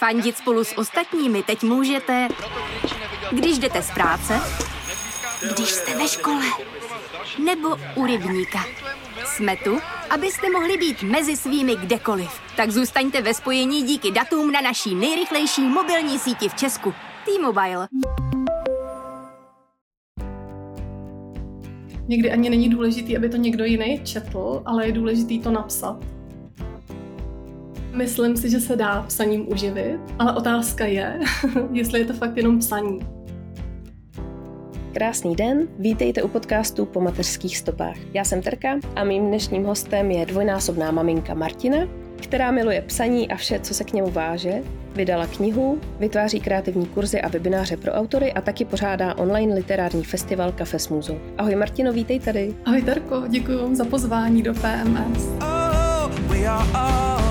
Fandit spolu s ostatními teď můžete, když jdete z práce, když jste ve škole, nebo u rybníka. Jsme tu, abyste mohli být mezi svými kdekoliv. Tak zůstaňte ve spojení díky datům na naší nejrychlejší mobilní síti v Česku. T-Mobile. Někdy ani není důležitý, aby to někdo jiný četl, ale je důležitý to napsat. Myslím si, že se dá psaním uživit, ale otázka je, jestli je to fakt jenom psaní. Krásný den, vítejte u podcastu Po mateřských stopách. Já jsem Terka a mým dnešním hostem je dvojnásobná maminka Martina, která miluje psaní a vše, co se k němu váže. Vydala knihu, vytváří kreativní kurzy a webináře pro autory a taky pořádá online literární festival Kafe s. Ahoj Martino, vítej tady. Ahoj Terko, děkuji za pozvání do PMS. Oh, we are all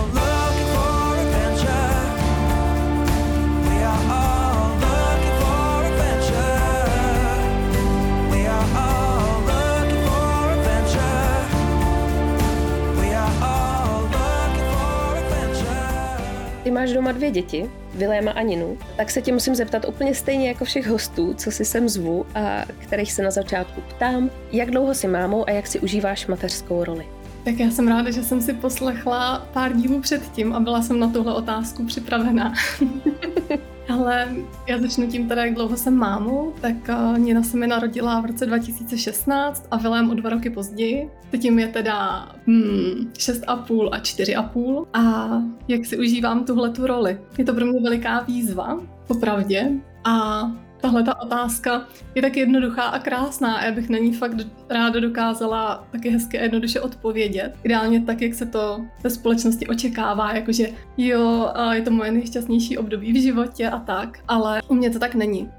ty máš doma dvě děti, Viléma a Ninu, tak se tě musím zeptat úplně stejně jako všech hostů, co si sem zvu a kterých se na začátku ptám, jak dlouho si mámou a jak si užíváš mateřskou roli. Tak já jsem ráda, že jsem si poslechla pár dílů předtím a byla jsem na tuhle otázku připravená. Ale já začnu tím teda, jak dlouho jsem mámou, tak uh, Nina se mi narodila v roce 2016 a Vilém o dva roky později. Teď je teda hmm, 6,5 a 4,5 a jak si užívám tuhle tu roli. Je to pro mě veliká výzva, popravdě. A Tahle ta otázka je tak jednoduchá a krásná a já bych na ní fakt ráda dokázala taky hezky a jednoduše odpovědět. Ideálně tak, jak se to ve společnosti očekává, jakože jo, je to moje nejšťastnější období v životě a tak, ale u mě to tak není.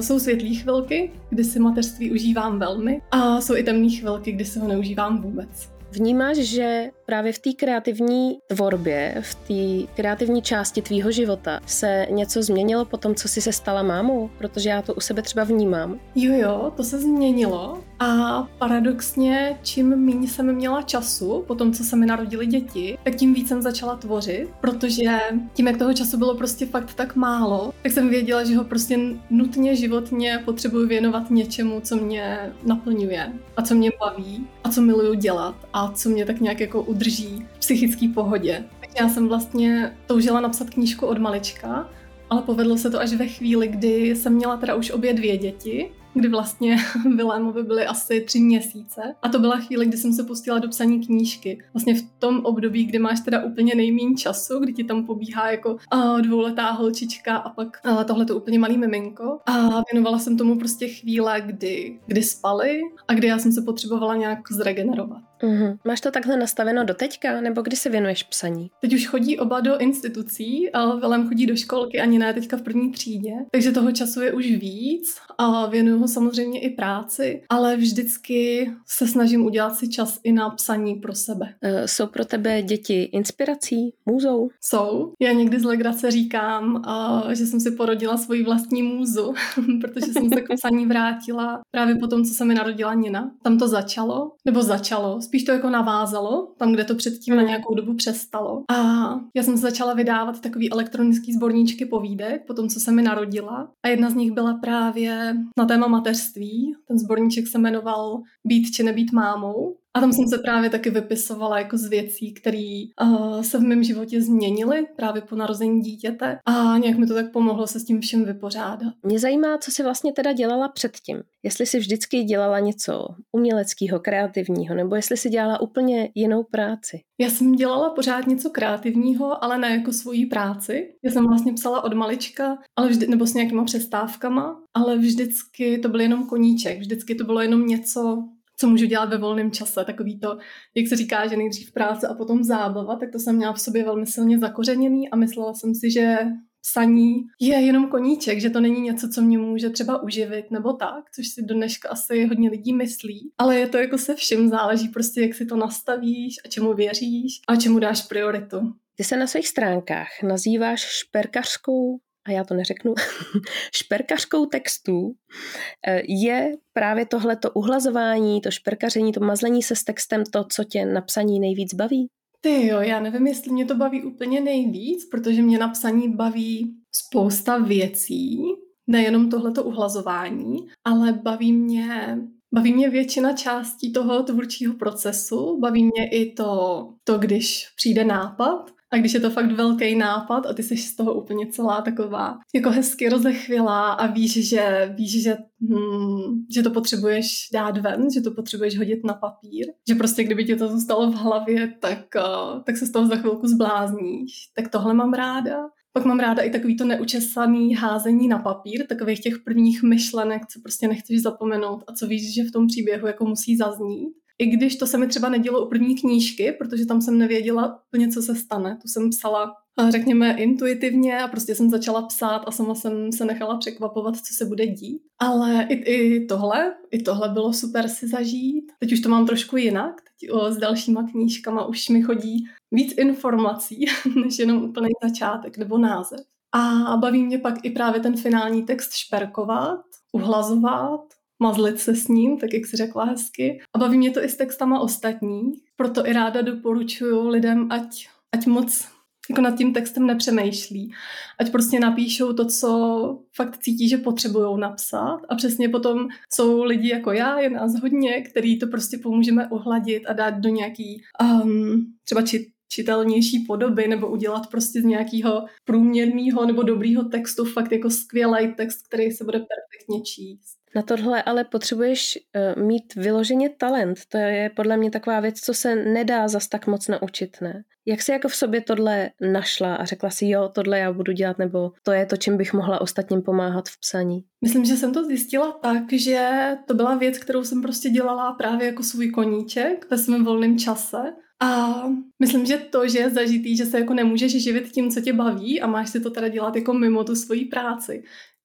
Jsou světlé chvilky, kdy si mateřství užívám velmi a jsou i temné chvilky, kdy si ho neužívám vůbec. Vnímáš, že právě v té kreativní tvorbě, v té kreativní části tvýho života se něco změnilo po tom, co jsi se stala mámou? Protože já to u sebe třeba vnímám. Jo, jo, to se změnilo a paradoxně, čím méně jsem měla času po tom, co se mi narodili děti, tak tím víc jsem začala tvořit, protože tím, jak toho času bylo prostě fakt tak málo, tak jsem věděla, že ho prostě nutně životně potřebuji věnovat něčemu, co mě naplňuje a co mě baví a co miluju dělat a co mě tak nějak jako udrží v psychické pohodě. Já jsem vlastně toužila napsat knížku od malička, ale povedlo se to až ve chvíli, kdy jsem měla teda už obě dvě děti kdy vlastně Vilémovi byly asi tři měsíce. A to byla chvíle, kdy jsem se pustila do psaní knížky. Vlastně v tom období, kdy máš teda úplně nejméně času, kdy ti tam pobíhá jako uh, dvouletá holčička a pak uh, tohle to úplně malý miminko. A věnovala jsem tomu prostě chvíle, kdy, kdy spali a kdy já jsem se potřebovala nějak zregenerovat. Mm-hmm. Máš to takhle nastaveno do teďka, nebo kdy se věnuješ psaní? Teď už chodí oba do institucí, ale Velem chodí do školky, ani ne teďka v první třídě, takže toho času je už víc a věnuju ho samozřejmě i práci, ale vždycky se snažím udělat si čas i na psaní pro sebe. E, jsou pro tebe děti inspirací, můzou? Jsou. Já někdy z legrace říkám, uh, že jsem si porodila svoji vlastní můzu, protože jsem se k psaní vrátila právě po tom, co se mi narodila Nina. Tam to začalo, nebo začalo, spíš to jako navázalo, tam, kde to předtím na hmm. nějakou dobu přestalo. A já jsem začala vydávat takový elektronický sborníčky povídek po tom, co se mi narodila. A jedna z nich byla právě na téma mateřství. Ten sborníček se jmenoval Být či nebýt mámou. A tam jsem se právě taky vypisovala jako z věcí, které uh, se v mém životě změnily právě po narození dítěte a nějak mi to tak pomohlo se s tím všem vypořádat. Mě zajímá, co jsi vlastně teda dělala předtím. Jestli jsi vždycky dělala něco uměleckého, kreativního, nebo jestli jsi dělala úplně jinou práci. Já jsem dělala pořád něco kreativního, ale ne jako svoji práci. Já jsem vlastně psala od malička, ale vždy, nebo s nějakýma přestávkama, ale vždycky to byl jenom koníček, vždycky to bylo jenom něco, co můžu dělat ve volném čase, takový to, jak se říká, že nejdřív práce a potom zábava, tak to jsem měla v sobě velmi silně zakořeněný a myslela jsem si, že psaní je jenom koníček, že to není něco, co mě může třeba uživit nebo tak, což si do dneška asi hodně lidí myslí. Ale je to jako se vším, záleží prostě, jak si to nastavíš a čemu věříš a čemu dáš prioritu. Ty se na svých stránkách nazýváš šperkařskou a já to neřeknu, šperkařkou textů eh, je právě tohle to uhlazování, to šperkaření, to mazlení se s textem to, co tě na psaní nejvíc baví? Ty jo, já nevím, jestli mě to baví úplně nejvíc, protože mě na psaní baví spousta věcí, nejenom tohleto uhlazování, ale baví mě Baví mě většina částí toho tvůrčího procesu, baví mě i to, to, když přijde nápad, a když je to fakt velký nápad a ty jsi z toho úplně celá taková jako hezky rozechvělá a víš, že, víš, že, hmm, že to potřebuješ dát ven, že to potřebuješ hodit na papír, že prostě kdyby ti to zůstalo v hlavě, tak, uh, tak se z toho za chvilku zblázníš. Tak tohle mám ráda. Pak mám ráda i takový to neučesaný házení na papír, takových těch prvních myšlenek, co prostě nechceš zapomenout a co víš, že v tom příběhu jako musí zaznít. I když to se mi třeba nedělo u první knížky, protože tam jsem nevěděla úplně, co se stane. Tu jsem psala, řekněme, intuitivně a prostě jsem začala psát a sama jsem se nechala překvapovat, co se bude dít. Ale i, i tohle, i tohle bylo super si zažít. Teď už to mám trošku jinak. Teď o, s dalšíma knížkama už mi chodí víc informací, než jenom úplný začátek nebo název. A baví mě pak i právě ten finální text šperkovat, uhlazovat, mazlit se s ním, tak jak si řekla hezky. A baví mě to i s textama ostatních, proto i ráda doporučuju lidem, ať, ať moc jako nad tím textem nepřemýšlí. Ať prostě napíšou to, co fakt cítí, že potřebují napsat. A přesně potom jsou lidi jako já, je nás hodně, který to prostě pomůžeme uhladit a dát do nějaký um, třeba čit, čitelnější podoby nebo udělat prostě z nějakého průměrného nebo dobrýho textu fakt jako skvělý text, který se bude perfektně číst. Na tohle ale potřebuješ uh, mít vyloženě talent. To je podle mě taková věc, co se nedá zas tak moc naučit, ne? Jak jsi jako v sobě tohle našla a řekla si, jo, tohle já budu dělat, nebo to je to, čím bych mohla ostatním pomáhat v psaní? Myslím, že jsem to zjistila tak, že to byla věc, kterou jsem prostě dělala právě jako svůj koníček ve svém volném čase. A myslím, že to, že je zažitý, že se jako nemůžeš živit tím, co tě baví a máš si to teda dělat jako mimo tu svoji práci,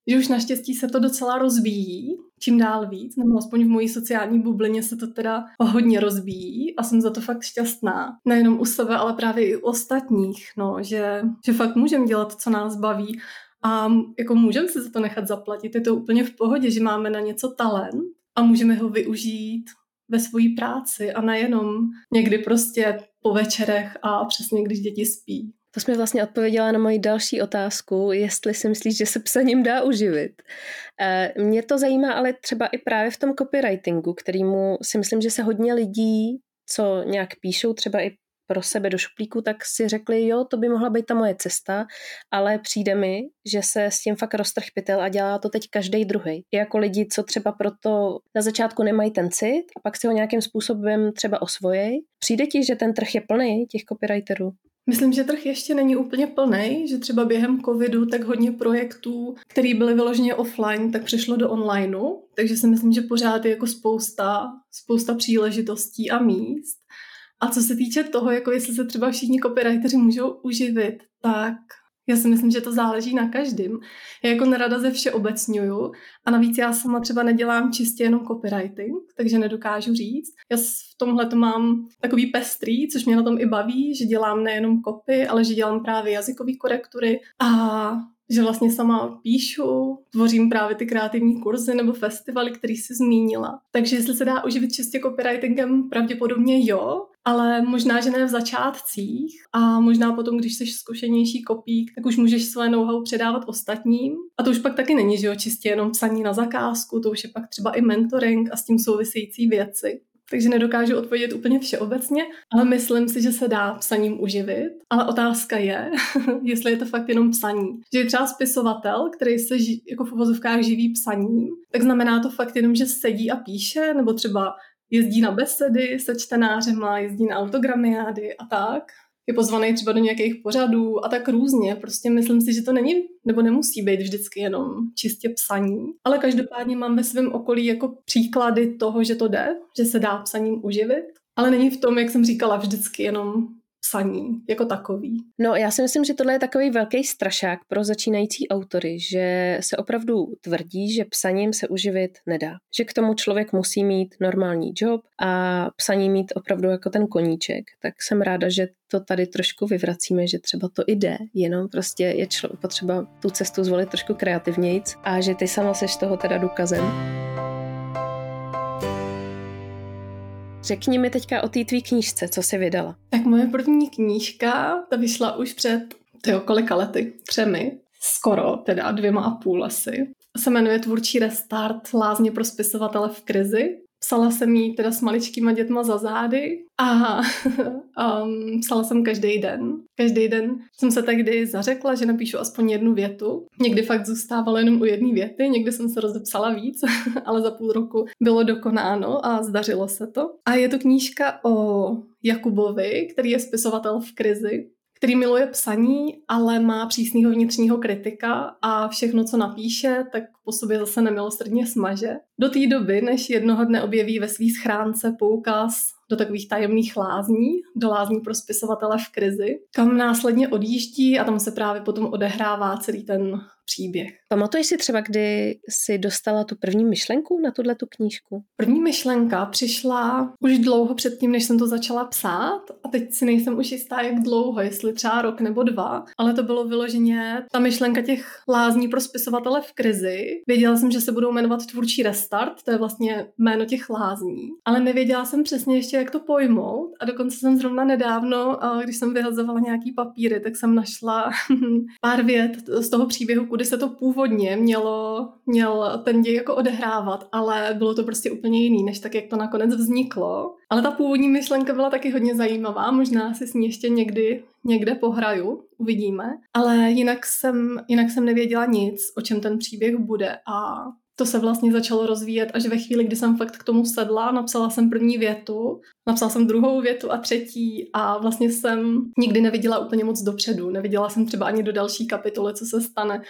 že už naštěstí se to docela rozvíjí, čím dál víc, nebo aspoň v mojí sociální bublině se to teda hodně rozvíjí a jsem za to fakt šťastná. Nejenom u sebe, ale právě i u ostatních, no, že, že fakt můžeme dělat, co nás baví a jako můžeme si za to nechat zaplatit. Je to úplně v pohodě, že máme na něco talent a můžeme ho využít ve své práci a nejenom někdy prostě po večerech a přesně když děti spí. To jsme vlastně odpověděla na moji další otázku, jestli si myslíš, že se psaním dá uživit. Eh, mě to zajímá ale třeba i právě v tom copywritingu, kterýmu si myslím, že se hodně lidí, co nějak píšou třeba i pro sebe do šuplíku, tak si řekli, jo, to by mohla být ta moje cesta, ale přijde mi, že se s tím fakt roztrh pytel a dělá to teď každý druhý. Jako lidi, co třeba proto na začátku nemají ten cit a pak si ho nějakým způsobem třeba osvojej. Přijde ti, že ten trh je plný těch copywriterů? Myslím, že trh ještě není úplně plný, že třeba během covidu tak hodně projektů, které byly vyloženě offline, tak přešlo do onlineu, takže si myslím, že pořád je jako spousta, spousta příležitostí a míst. A co se týče toho, jako jestli se třeba všichni copywriteri můžou uživit, tak já si myslím, že to záleží na každém. Já jako nerada ze vše obecňuju a navíc já sama třeba nedělám čistě jenom copywriting, takže nedokážu říct. Já v tomhle to mám takový pestrý, což mě na tom i baví, že dělám nejenom copy, ale že dělám právě jazykové korektury a že vlastně sama píšu, tvořím právě ty kreativní kurzy nebo festivaly, který jsi zmínila. Takže jestli se dá uživit čistě copywritingem, pravděpodobně jo, ale možná, že ne v začátcích a možná potom, když jsi zkušenější kopík, tak už můžeš své know-how předávat ostatním. A to už pak taky není, že jo, čistě jenom psaní na zakázku, to už je pak třeba i mentoring a s tím související věci takže nedokážu odpovědět úplně všeobecně, ale myslím si, že se dá psaním uživit. Ale otázka je, jestli je to fakt jenom psaní. Že je třeba spisovatel, který se ži, jako v uvozovkách živí psaním, tak znamená to fakt jenom, že sedí a píše, nebo třeba jezdí na besedy se čtenářema, jezdí na autogramiády a tak. Je pozvaný třeba do nějakých pořadů a tak různě. Prostě myslím si, že to není nebo nemusí být vždycky jenom čistě psaní, ale každopádně mám ve svém okolí jako příklady toho, že to jde, že se dá psaním uživit, ale není v tom, jak jsem říkala, vždycky jenom psaní jako takový. No já si myslím, že tohle je takový velký strašák pro začínající autory, že se opravdu tvrdí, že psaním se uživit nedá. Že k tomu člověk musí mít normální job a psaní mít opravdu jako ten koníček. Tak jsem ráda, že to tady trošku vyvracíme, že třeba to jde, jenom prostě je člo, potřeba tu cestu zvolit trošku kreativnějc a že ty sama seš toho teda důkazem. Řekni mi teďka o té tvý knížce, co jsi vydala. Tak moje první knížka, ta vyšla už před, tyjo, kolika lety? Třemi? Skoro, teda dvěma a půl asi. Se jmenuje Tvůrčí restart Lázně pro spisovatele v krizi. Psala jsem jí teda s maličkýma dětma za zády a um, psala jsem každý den. Každý den jsem se tehdy zařekla, že napíšu aspoň jednu větu. Někdy fakt zůstávalo jenom u jedné věty, někdy jsem se rozepsala víc, ale za půl roku bylo dokonáno a zdařilo se to. A je to knížka o Jakubovi, který je spisovatel v krizi který miluje psaní, ale má přísného vnitřního kritika a všechno, co napíše, tak po sobě zase nemilosrdně smaže. Do té doby, než jednoho dne objeví ve svý schránce poukaz do takových tajemných lázní, do lázní pro spisovatele v krizi, kam následně odjíždí a tam se právě potom odehrává celý ten příběh. Pamatuješ si třeba, kdy jsi dostala tu první myšlenku na tuhle tu knížku? První myšlenka přišla už dlouho předtím, než jsem to začala psát a teď si nejsem už jistá, jak dlouho, jestli třeba rok nebo dva, ale to bylo vyloženě ta myšlenka těch lázní pro spisovatele v krizi. Věděla jsem, že se budou jmenovat Tvůrčí restart, to je vlastně jméno těch lázní, ale nevěděla jsem přesně ještě, jak to pojmout a dokonce jsem zrovna nedávno, když jsem vyhazovala nějaký papíry, tak jsem našla pár vět z toho příběhu, kudy se to původně mělo, měl ten děj jako odehrávat, ale bylo to prostě úplně jiný, než tak, jak to nakonec vzniklo. Ale ta původní myšlenka byla taky hodně zajímavá, možná si s ní ještě někdy někde pohraju, uvidíme. Ale jinak jsem, jinak jsem nevěděla nic, o čem ten příběh bude a to se vlastně začalo rozvíjet až ve chvíli, kdy jsem fakt k tomu sedla, napsala jsem první větu, napsala jsem druhou větu a třetí a vlastně jsem nikdy neviděla úplně moc dopředu. Neviděla jsem třeba ani do další kapitoly, co se stane,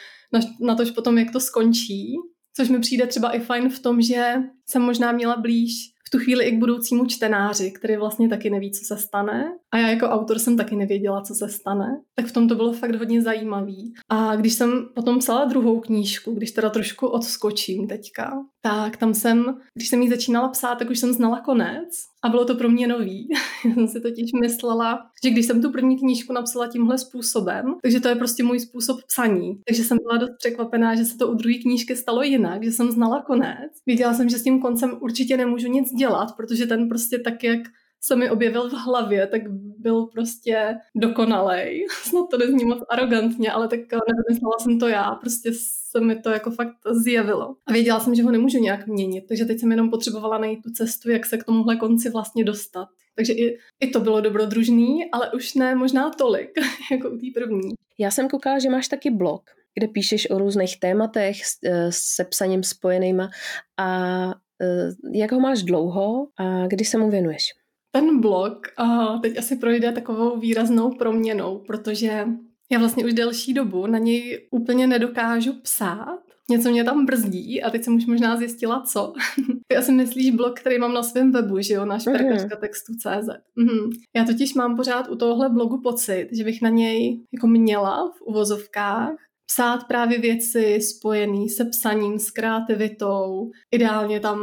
na tož potom, jak to skončí. Což mi přijde třeba i fajn v tom, že jsem možná měla blíž tu chvíli i k budoucímu čtenáři, který vlastně taky neví, co se stane. A já jako autor jsem taky nevěděla, co se stane. Tak v tom to bylo fakt hodně zajímavý. A když jsem potom psala druhou knížku, když teda trošku odskočím teďka, tak tam jsem, když jsem ji začínala psát, tak už jsem znala konec a bylo to pro mě nový. Já jsem si totiž myslela, že když jsem tu první knížku napsala tímhle způsobem, takže to je prostě můj způsob psaní. Takže jsem byla dost překvapená, že se to u druhé knížky stalo jinak, že jsem znala konec. Věděla jsem, že s tím koncem určitě nemůžu nic dělat, protože ten prostě tak, jak se mi objevil v hlavě, tak byl prostě dokonalej. Snad to nezní moc arrogantně, ale tak nevymyslela jsem to já. Prostě se mi to jako fakt zjevilo. A věděla jsem, že ho nemůžu nějak měnit, takže teď jsem jenom potřebovala najít tu cestu, jak se k tomuhle konci vlastně dostat. Takže i, i to bylo dobrodružný, ale už ne možná tolik, jako u té první. Já jsem koukala, že máš taky blog, kde píšeš o různých tématech eh, se psaním spojenýma a eh, jak ho máš dlouho a kdy se mu věnuješ? Ten blog a teď asi projde takovou výraznou proměnou, protože já vlastně už delší dobu na něj úplně nedokážu psát. Něco mě tam brzdí a teď jsem už možná zjistila, co. Ty asi myslíš blog, který mám na svém webu, že jo, na šperkačka textu CZ. Mhm. Já totiž mám pořád u tohohle blogu pocit, že bych na něj jako měla v uvozovkách psát právě věci spojené se psaním, s kreativitou, ideálně tam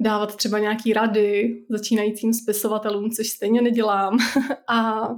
dávat třeba nějaký rady začínajícím spisovatelům, což stejně nedělám. a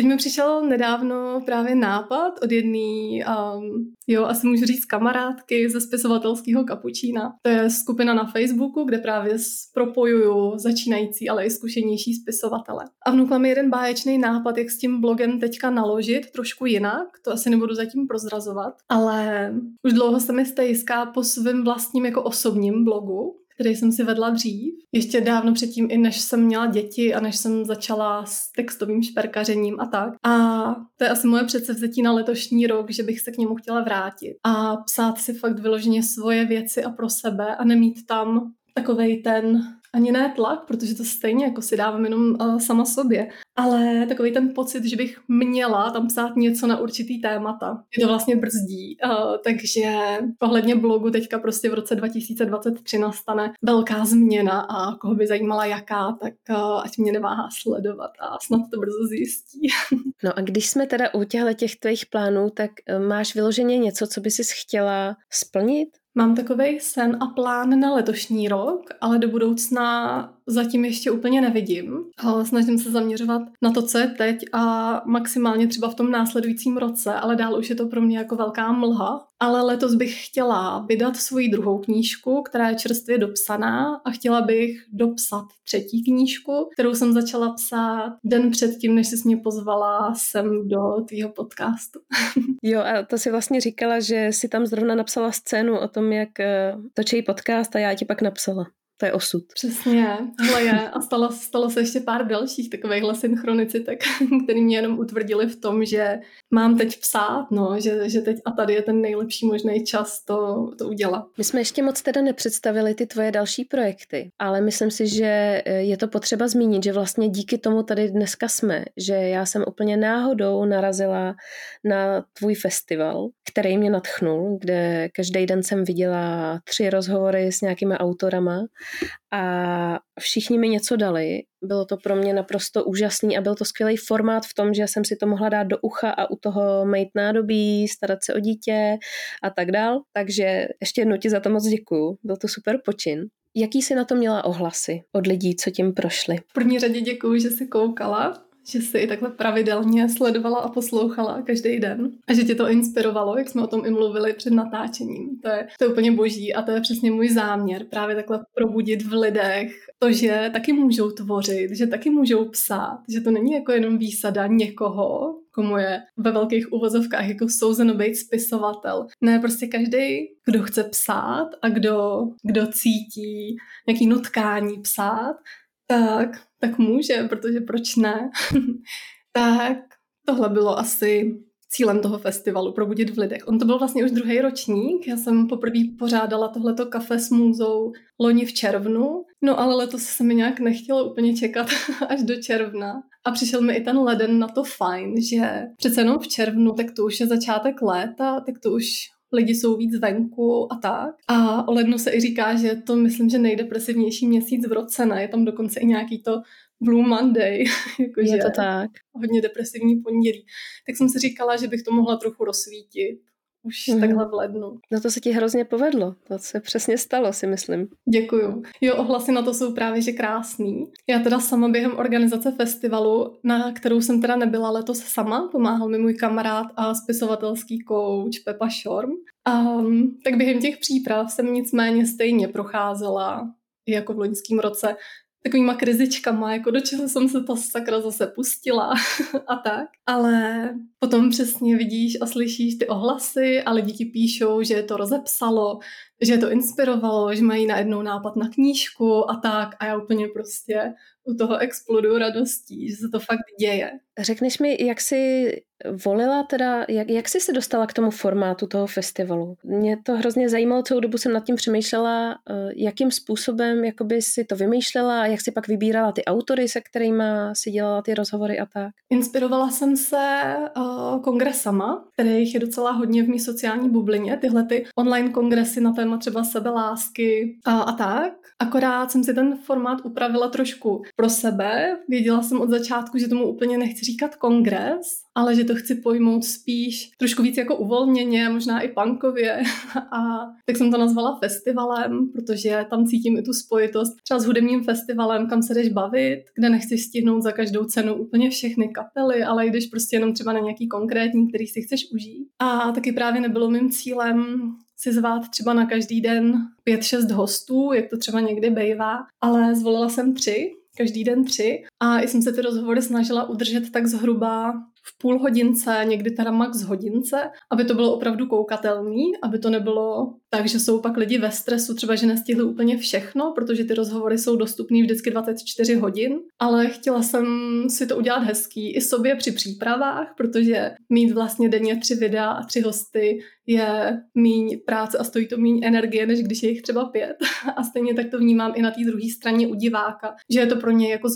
Teď mi přišel nedávno právě nápad od jedné, um, jo, asi můžu říct kamarádky ze spisovatelského kapučína. To je skupina na Facebooku, kde právě propojuju začínající, ale i zkušenější spisovatele. A vnukla mi jeden báječný nápad, jak s tím blogem teďka naložit trošku jinak. To asi nebudu zatím prozrazovat, ale už dlouho se mi stejská po svém vlastním jako osobním blogu, který jsem si vedla dřív. Ještě dávno předtím, i než jsem měla děti a než jsem začala s textovým šperkařením a tak. A to je asi moje předsevzetí na letošní rok, že bych se k němu chtěla vrátit a psát si fakt vyloženě svoje věci a pro sebe a nemít tam takovej ten ani ne tlak, protože to stejně jako si dávám jenom uh, sama sobě, ale takový ten pocit, že bych měla tam psát něco na určitý témata. Je to vlastně brzdí, uh, takže ohledně blogu teďka prostě v roce 2023 nastane velká změna a koho by zajímala jaká, tak uh, ať mě neváhá sledovat a snad to brzo zjistí. no a když jsme teda u těchto těch tvých plánů, tak máš vyloženě něco, co by si chtěla splnit? Mám takový sen a plán na letošní rok, ale do budoucna zatím ještě úplně nevidím. Snažím se zaměřovat na to, co je teď a maximálně třeba v tom následujícím roce, ale dál už je to pro mě jako velká mlha. Ale letos bych chtěla vydat svoji druhou knížku, která je čerstvě dopsaná a chtěla bych dopsat třetí knížku, kterou jsem začala psát den předtím, než jsi mě pozvala sem do tvýho podcastu. jo a to si vlastně říkala, že si tam zrovna napsala scénu o tom, jak eh, točí podcast a já ti pak napsala. To je osud. Přesně, hele je. A stalo, stalo se ještě pár dalších takovýchhle synchronicitek, který mě jenom utvrdili v tom, že mám teď psát, no, že, že teď a tady je ten nejlepší možný čas to, to udělat. My jsme ještě moc teda nepředstavili ty tvoje další projekty, ale myslím si, že eh, je to potřeba zmínit, že vlastně díky tomu tady dneska jsme, že já jsem úplně náhodou narazila na tvůj festival, který mě natchnul, kde každý den jsem viděla tři rozhovory s nějakými autorama a všichni mi něco dali. Bylo to pro mě naprosto úžasný a byl to skvělý formát v tom, že jsem si to mohla dát do ucha a u toho mít nádobí, starat se o dítě a tak dál. Takže ještě jednou ti za to moc děkuju. Byl to super počin. Jaký jsi na to měla ohlasy od lidí, co tím prošli? V první řadě děkuji, že jsi koukala že jsi takhle pravidelně sledovala a poslouchala každý den a že tě to inspirovalo, jak jsme o tom i mluvili před natáčením. To je, to je úplně boží a to je přesně můj záměr, právě takhle probudit v lidech to, že taky můžou tvořit, že taky můžou psát, že to není jako jenom výsada někoho, komu je ve velkých uvozovkách jako souzeno být spisovatel. Ne, prostě každý, kdo chce psát a kdo, kdo cítí nějaký nutkání psát, tak tak může, protože proč ne? tak tohle bylo asi cílem toho festivalu, probudit v lidech. On to byl vlastně už druhý ročník, já jsem poprvé pořádala tohleto kafe s můzou loni v červnu, no ale letos se mi nějak nechtělo úplně čekat až do června. A přišel mi i ten leden na to fajn, že přece jenom v červnu, tak to už je začátek léta, tak to už lidi jsou víc venku a tak. A o lednu se i říká, že to myslím, že nejdepresivnější měsíc v roce, ne? Je tam dokonce i nějaký to Blue Monday. jakože je to tak. Hodně depresivní pondělí. Tak jsem si říkala, že bych to mohla trochu rozsvítit už mm. takhle v lednu. No to se ti hrozně povedlo. To se přesně stalo, si myslím. Děkuju. Jo, ohlasy na to jsou právě že krásný. Já teda sama během organizace festivalu, na kterou jsem teda nebyla letos sama, pomáhal mi můj kamarád a spisovatelský kouč Pepa Šorm. Um, tak během těch příprav jsem nicméně stejně procházela jako v loňském roce takovýma krizičkama, jako do čeho jsem se ta sakra zase pustila a tak. Ale potom přesně vidíš a slyšíš ty ohlasy a lidi ti píšou, že je to rozepsalo, že je to inspirovalo, že mají najednou nápad na knížku a tak a já úplně prostě u toho exploduju radostí, že se to fakt děje. Řekneš mi, jak jsi volila teda, jak, jak jsi se dostala k tomu formátu toho festivalu? Mě to hrozně zajímalo, celou dobu jsem nad tím přemýšlela, eh, jakým způsobem jakoby si to vymýšlela jak si pak vybírala ty autory, se kterými si dělala ty rozhovory a tak. Inspirovala jsem se uh, kongresama, kterých je docela hodně v mý sociální bublině, tyhle ty online kongresy na téma třeba sebelásky a, a tak. Akorát jsem si ten formát upravila trošku pro sebe. Věděla jsem od začátku, že tomu úplně nechci říkat kongres, ale že to chci pojmout spíš trošku víc jako uvolněně, možná i punkově. A tak jsem to nazvala festivalem, protože tam cítím i tu spojitost třeba s hudebním festivalem, kam se jdeš bavit, kde nechceš stihnout za každou cenu úplně všechny kapely, ale jdeš prostě jenom třeba na nějaký konkrétní, který si chceš užít. A taky právě nebylo mým cílem si zvát třeba na každý den pět, šest hostů, jak to třeba někdy bývá, ale zvolila jsem tři, každý den tři a jsem se ty rozhovory snažila udržet tak zhruba v půl hodince, někdy teda max hodince, aby to bylo opravdu koukatelný, aby to nebylo tak, že jsou pak lidi ve stresu, třeba že nestihli úplně všechno, protože ty rozhovory jsou dostupné vždycky 24 hodin, ale chtěla jsem si to udělat hezký i sobě při přípravách, protože mít vlastně denně tři videa a tři hosty je míň práce a stojí to míň energie, než když je jich třeba pět. A stejně tak to vnímám i na té druhé straně u diváka, že je to pro ně jako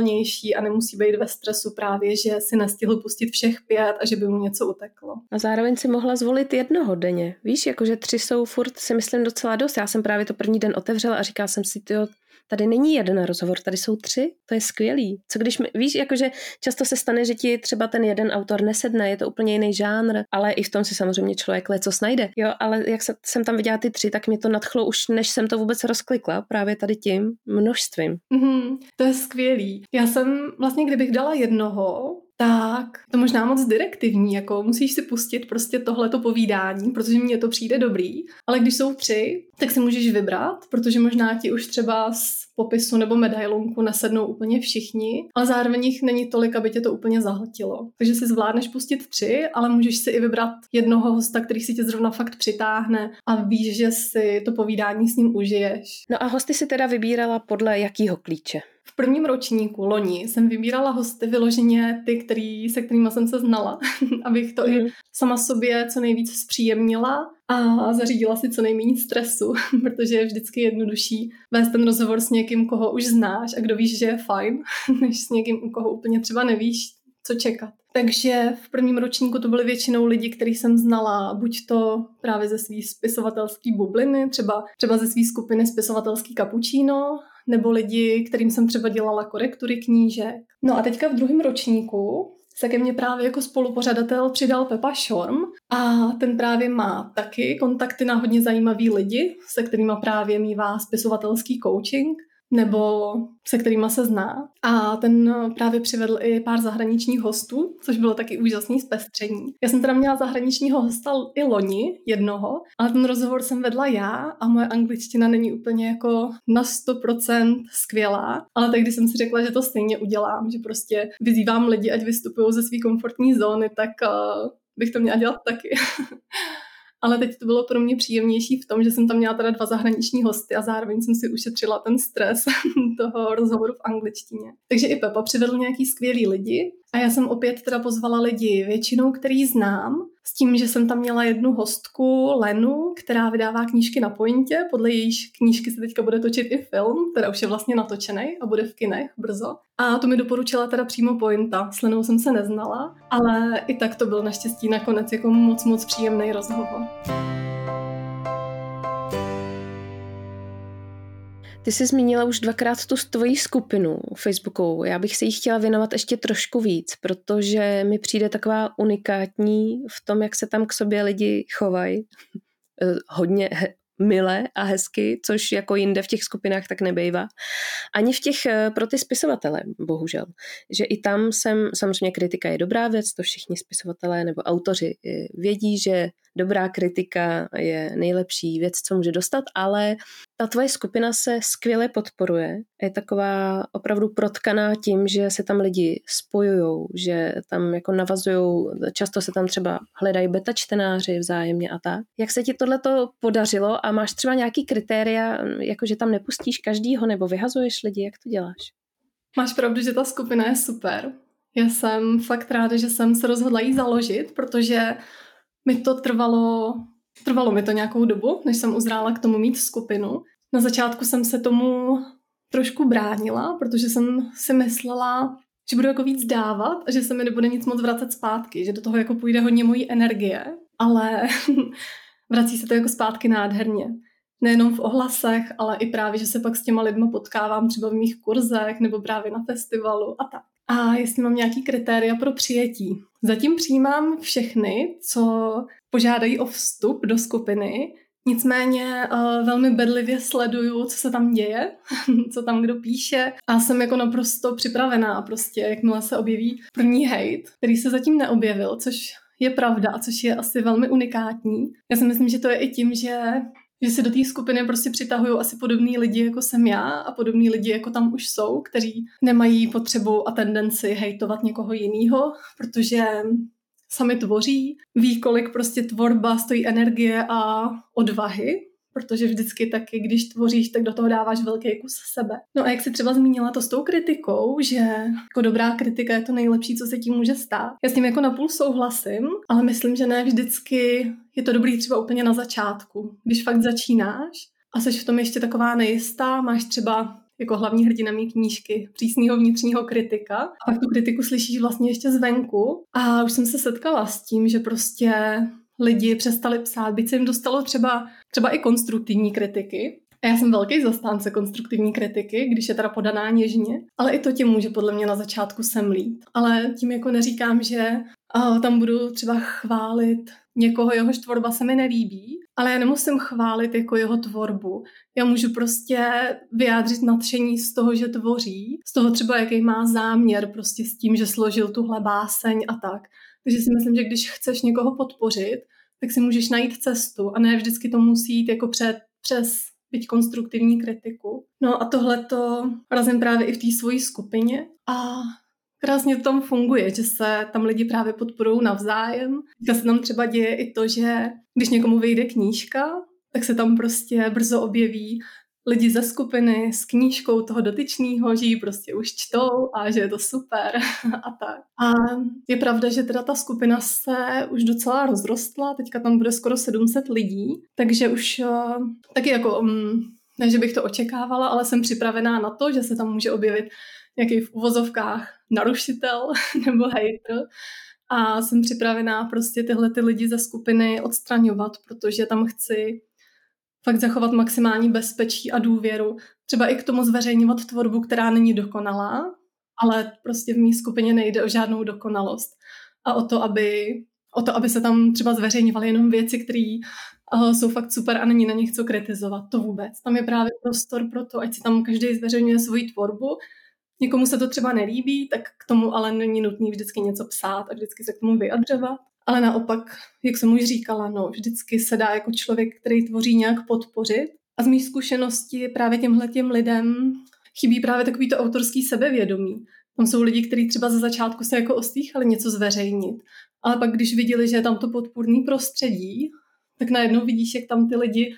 zvládnutelnější a nemusí být ve stresu právě, že si nestihl pustit všech pět a že by mu něco uteklo. A zároveň si mohla zvolit jednoho denně. Víš, jakože tři jsou furt si myslím docela dost. Já jsem právě to první den otevřela a říkala jsem si, tyjo, tady není jeden rozhovor, tady jsou tři, to je skvělý. Co když, mi, víš, jakože často se stane, že ti třeba ten jeden autor nesedne, je to úplně jiný žánr, ale i v tom si samozřejmě člověk co snajde. Jo, ale jak jsem tam viděla ty tři, tak mě to nadchlo už, než jsem to vůbec rozklikla, právě tady tím množstvím. Mm-hmm, to je skvělý. Já jsem vlastně, kdybych dala jednoho, tak to možná moc direktivní, jako musíš si pustit prostě tohleto povídání, protože mně to přijde dobrý, ale když jsou tři, tak si můžeš vybrat, protože možná ti už třeba z popisu nebo medailonku nesednou úplně všichni, ale zároveň jich není tolik, aby tě to úplně zahltilo. Takže si zvládneš pustit tři, ale můžeš si i vybrat jednoho hosta, který si tě zrovna fakt přitáhne a víš, že si to povídání s ním užiješ. No a hosty si teda vybírala podle jakýho klíče? V prvním ročníku loni jsem vybírala hosty vyloženě ty, který, se kterými jsem se znala, abych to mm. i mhm. sama sobě co nejvíc zpříjemnila a zařídila si co nejméně stresu, protože je vždycky jednodušší vést ten rozhovor s někým, koho už znáš a kdo víš, že je fajn, než s někým, u koho úplně třeba nevíš, co čekat. Takže v prvním ročníku to byly většinou lidi, který jsem znala buď to právě ze své spisovatelské bubliny, třeba, třeba ze své skupiny spisovatelský kapučíno, nebo lidi, kterým jsem třeba dělala korektury knížek. No a teďka v druhém ročníku se ke mně právě jako spolupořadatel přidal Pepa Šorm a ten právě má taky kontakty na hodně zajímavý lidi, se kterými právě mývá spisovatelský coaching nebo se kterými se zná. A ten právě přivedl i pár zahraničních hostů, což bylo taky úžasný zpestření. Já jsem teda měla zahraničního hosta i loni, jednoho, ale ten rozhovor jsem vedla já a moje angličtina není úplně jako na 100% skvělá, ale tehdy jsem si řekla, že to stejně udělám, že prostě vyzývám lidi, ať vystupují ze své komfortní zóny, tak uh, bych to měla dělat taky. ale teď to bylo pro mě příjemnější v tom, že jsem tam měla teda dva zahraniční hosty a zároveň jsem si ušetřila ten stres toho rozhovoru v angličtině. Takže i Pepa přivedl nějaký skvělý lidi a já jsem opět teda pozvala lidi většinou, který znám, s tím, že jsem tam měla jednu hostku, Lenu, která vydává knížky na pointě, podle jejíž knížky se teďka bude točit i film, teda už je vlastně natočený a bude v kinech brzo. A to mi doporučila teda přímo pointa. S Lenou jsem se neznala, ale i tak to byl naštěstí nakonec jako moc, moc příjemný rozhovor. Ty jsi zmínila už dvakrát tu tvoji skupinu Facebookovou. Já bych se jí chtěla věnovat ještě trošku víc, protože mi přijde taková unikátní v tom, jak se tam k sobě lidi chovají. Eh, hodně milé a hezky, což jako jinde v těch skupinách tak nebejvá. Ani v těch eh, pro ty spisovatele, bohužel. Že i tam jsem, samozřejmě kritika je dobrá věc, to všichni spisovatelé nebo autoři eh, vědí, že dobrá kritika je nejlepší věc, co může dostat, ale ta tvoje skupina se skvěle podporuje. Je taková opravdu protkaná tím, že se tam lidi spojují, že tam jako navazují, často se tam třeba hledají beta čtenáři vzájemně a tak. Jak se ti tohleto podařilo a máš třeba nějaký kritéria, jako že tam nepustíš každýho nebo vyhazuješ lidi, jak to děláš? Máš pravdu, že ta skupina je super. Já jsem fakt ráda, že jsem se rozhodla jí založit, protože mi to trvalo, trvalo mi to nějakou dobu, než jsem uzrála k tomu mít skupinu. Na začátku jsem se tomu trošku bránila, protože jsem si myslela, že budu jako víc dávat a že se mi nebude nic moc vracet zpátky, že do toho jako půjde hodně mojí energie, ale vrací se to jako zpátky nádherně. Nejenom v ohlasech, ale i právě, že se pak s těma lidma potkávám třeba v mých kurzech nebo právě na festivalu a tak. A jestli mám nějaký kritéria pro přijetí. Zatím přijímám všechny, co požádají o vstup do skupiny, Nicméně uh, velmi bedlivě sleduju, co se tam děje, co tam kdo píše a jsem jako naprosto připravená prostě, jakmile se objeví první hate, který se zatím neobjevil, což je pravda a což je asi velmi unikátní. Já si myslím, že to je i tím, že že si do té skupiny prostě přitahují asi podobní lidi, jako jsem já a podobní lidi, jako tam už jsou, kteří nemají potřebu a tendenci hejtovat někoho jiného, protože sami tvoří, ví, kolik prostě tvorba stojí energie a odvahy, protože vždycky taky, když tvoříš, tak do toho dáváš velký kus sebe. No a jak si třeba zmínila to s tou kritikou, že jako dobrá kritika je to nejlepší, co se tím může stát. Já s tím jako napůl souhlasím, ale myslím, že ne vždycky je to dobrý třeba úplně na začátku. Když fakt začínáš a jsi v tom ještě taková nejistá, máš třeba jako hlavní hrdina mý knížky, přísného vnitřního kritika. A pak tu kritiku slyšíš vlastně ještě zvenku. A už jsem se setkala s tím, že prostě lidi přestali psát, byť se jim dostalo třeba, třeba i konstruktivní kritiky, A já jsem velký zastánce konstruktivní kritiky, když je teda podaná něžně, ale i to tím může podle mě na začátku semlít. Ale tím jako neříkám, že uh, tam budu třeba chválit někoho, jehož tvorba se mi nelíbí, ale já nemusím chválit jako jeho tvorbu. Já můžu prostě vyjádřit nadšení z toho, že tvoří, z toho třeba, jaký má záměr prostě s tím, že složil tuhle báseň a tak. Takže si myslím, že když chceš někoho podpořit, tak si můžeš najít cestu a ne vždycky to musí jít jako před, přes byť konstruktivní kritiku. No a tohle to razím právě i v té svojí skupině a krásně to tam funguje, že se tam lidi právě podporují navzájem. Teďka se tam třeba děje i to, že když někomu vyjde knížka, tak se tam prostě brzo objeví lidi ze skupiny s knížkou toho dotyčného, že ji prostě už čtou a že je to super a tak. A je pravda, že teda ta skupina se už docela rozrostla, teďka tam bude skoro 700 lidí, takže už uh, taky jako, um, ne, že bych to očekávala, ale jsem připravená na to, že se tam může objevit nějaký v uvozovkách narušitel nebo hater a jsem připravená prostě tyhle ty lidi ze skupiny odstraňovat, protože tam chci fakt zachovat maximální bezpečí a důvěru. Třeba i k tomu zveřejňovat tvorbu, která není dokonalá, ale prostě v mý skupině nejde o žádnou dokonalost. A o to, aby, o to, aby se tam třeba zveřejňovaly jenom věci, které uh, jsou fakt super a není na nich co kritizovat. To vůbec. Tam je právě prostor pro to, ať si tam každý zveřejňuje svoji tvorbu. Někomu se to třeba nelíbí, tak k tomu ale není nutný vždycky něco psát a vždycky se k tomu vyjadřovat. Ale naopak, jak jsem už říkala, no, vždycky se dá jako člověk, který tvoří nějak podpořit. A z mých zkušeností právě těmhle těm lidem chybí právě takový to autorský sebevědomí. Tam jsou lidi, kteří třeba ze začátku se jako ostýchali něco zveřejnit, ale pak když viděli, že je tam to podpůrný prostředí, tak najednou vidíš, jak tam ty lidi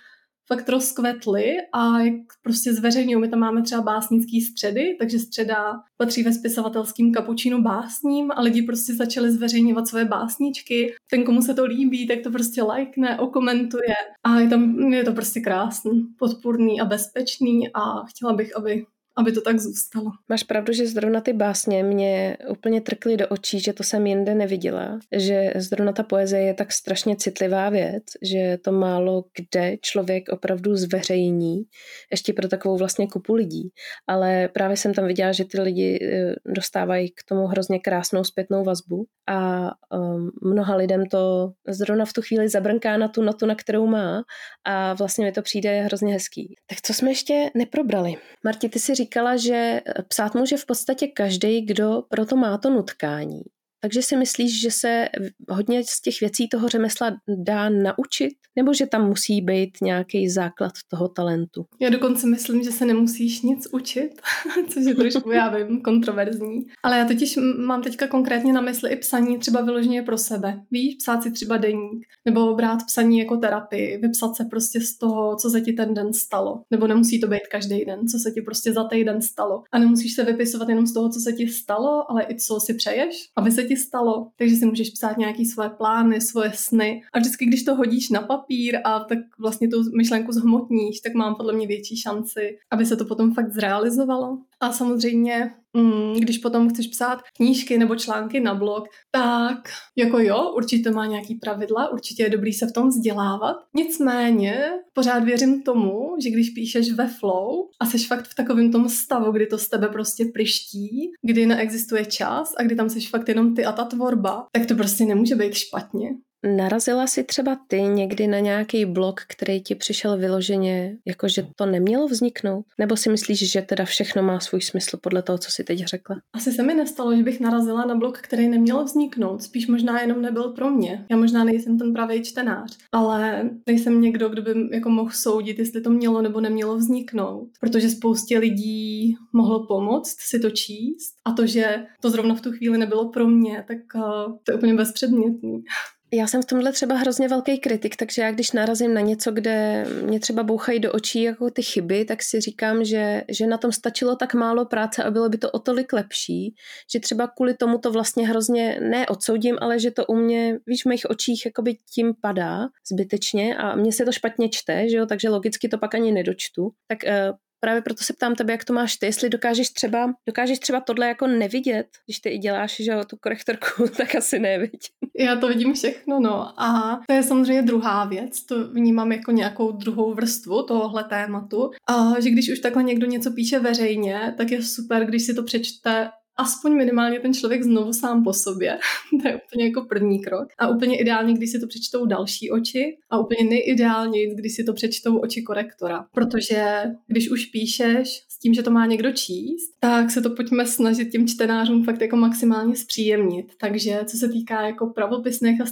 fakt rozkvetly a jak prostě zveřejňují. My tam máme třeba básnický středy, takže středa patří ve spisovatelským kapučínu básním a lidi prostě začali zveřejňovat své básničky. Ten, komu se to líbí, tak to prostě lajkne, okomentuje a je tam je to prostě krásný, podpůrný a bezpečný a chtěla bych, aby aby to tak zůstalo. Máš pravdu, že zrovna ty básně mě úplně trkly do očí, že to jsem jinde neviděla, že zrovna ta poezie je tak strašně citlivá věc, že to málo kde člověk opravdu zveřejní, ještě pro takovou vlastně kupu lidí. Ale právě jsem tam viděla, že ty lidi eh, dostávají k tomu hrozně krásnou zpětnou vazbu a um, mnoha lidem to zrovna v tu chvíli zabrnká na tu notu, na kterou má a vlastně mi to přijde hrozně hezký. Tak co jsme ještě neprobrali? Marti, ty si říkala, že psát může v podstatě každý, kdo proto má to nutkání. Takže si myslíš, že se hodně z těch věcí toho řemesla dá naučit? Nebo že tam musí být nějaký základ toho talentu? Já dokonce myslím, že se nemusíš nic učit, což je trošku, já vím, kontroverzní. Ale já totiž mám teďka konkrétně na mysli i psaní třeba vyloženě pro sebe. Víš, psát si třeba deník, nebo brát psaní jako terapii, vypsat se prostě z toho, co se ti ten den stalo. Nebo nemusí to být každý den, co se ti prostě za týden stalo. A nemusíš se vypisovat jenom z toho, co se ti stalo, ale i co si přeješ, aby se ti ti stalo. Takže si můžeš psát nějaký svoje plány, svoje sny. A vždycky, když to hodíš na papír a tak vlastně tu myšlenku zhmotníš, tak mám podle mě větší šanci, aby se to potom fakt zrealizovalo. A samozřejmě, mm, když potom chceš psát knížky nebo články na blog, tak jako jo, určitě má nějaký pravidla, určitě je dobrý se v tom vzdělávat. Nicméně pořád věřím tomu, že když píšeš ve flow a seš fakt v takovém tom stavu, kdy to z tebe prostě priští, kdy neexistuje čas a kdy tam seš fakt jenom ty a ta tvorba, tak to prostě nemůže být špatně. Narazila si třeba ty někdy na nějaký blog, který ti přišel vyloženě, jakože to nemělo vzniknout? Nebo si myslíš, že teda všechno má svůj smysl podle toho, co si teď řekla? Asi se mi nestalo, že bych narazila na blog, který neměl vzniknout. Spíš možná jenom nebyl pro mě. Já možná nejsem ten pravý čtenář, ale nejsem někdo, kdo by jako mohl soudit, jestli to mělo nebo nemělo vzniknout. Protože spoustě lidí mohlo pomoct si to číst a to, že to zrovna v tu chvíli nebylo pro mě, tak uh, to je úplně bezpředmětný. Já jsem v tomhle třeba hrozně velký kritik, takže já když narazím na něco, kde mě třeba bouchají do očí jako ty chyby, tak si říkám, že, že na tom stačilo tak málo práce a bylo by to o tolik lepší, že třeba kvůli tomu to vlastně hrozně neodsoudím, ale že to u mě, víš, v mých očích jakoby tím padá zbytečně a mně se to špatně čte, že jo, takže logicky to pak ani nedočtu. Tak uh, právě proto se ptám tebe, jak to máš ty, jestli dokážeš třeba, dokážeš třeba tohle jako nevidět, když ty i děláš, že tu korektorku, tak asi neviď. Já to vidím všechno, no. A to je samozřejmě druhá věc, to vnímám jako nějakou druhou vrstvu tohohle tématu. A že když už takhle někdo něco píše veřejně, tak je super, když si to přečte aspoň minimálně ten člověk znovu sám po sobě. to je úplně jako první krok. A úplně ideálně, když si to přečtou další oči a úplně nejideálně, když si to přečtou oči korektora. Protože když už píšeš s tím, že to má někdo číst, tak se to pojďme snažit těm čtenářům fakt jako maximálně zpříjemnit. Takže co se týká jako pravopisných a